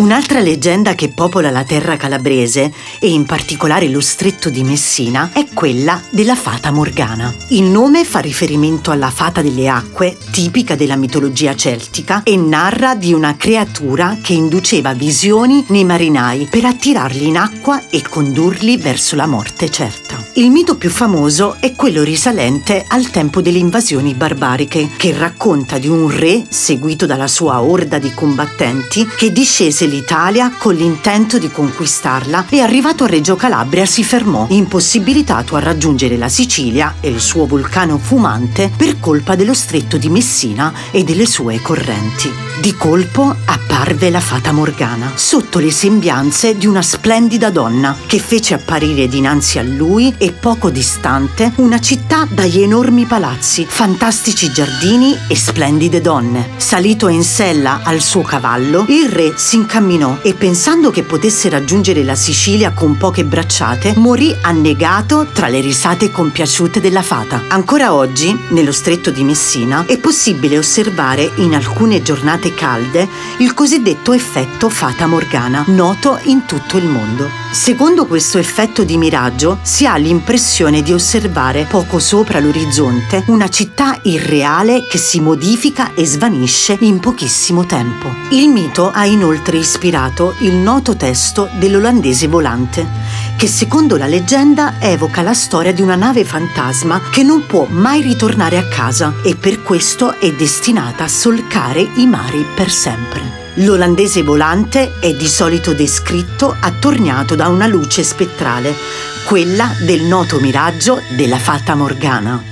Un'altra leggenda che popola la terra calabrese, e in particolare lo stretto di Messina, è quella della fata Morgana. Il nome fa riferimento alla fata delle acque, tipica della mitologia celtica, e narra di una creatura che induceva visioni nei marinai per attirarli in acqua e condurli verso la morte certa. Il mito più famoso è quello risalente al tempo delle invasioni barbariche, che racconta di un re seguito dalla sua orda di combattenti che discese l'Italia con l'intento di conquistarla e arrivato a Reggio Calabria si fermò, impossibilitato a raggiungere la Sicilia e il suo vulcano fumante per colpa dello stretto di Messina e delle sue correnti. Di colpo apparve la fata Morgana, sotto le sembianze di una splendida donna che fece apparire dinanzi a lui e poco distante una città dagli enormi palazzi, fantastici giardini e splendide donne. Salito in sella al suo cavallo, il re si incamminò e pensando che potesse raggiungere la Sicilia con poche bracciate, morì annegato tra le risate compiaciute della fata. Ancora oggi, nello stretto di Messina, è possibile osservare in alcune giornate calde il cosiddetto effetto fata morgana, noto in tutto il mondo. Secondo questo effetto di miraggio si ha l'impressione di osservare poco sopra l'orizzonte una città irreale che si modifica e svanisce in pochissimo tempo. Il mito ha inoltre ispirato il noto testo dell'olandese volante, che secondo la leggenda evoca la storia di una nave fantasma che non può mai ritornare a casa e per questo è destinata a solcare i mari per sempre. L'olandese volante è di solito descritto attorniato da una luce spettrale, quella del noto miraggio della Fata Morgana.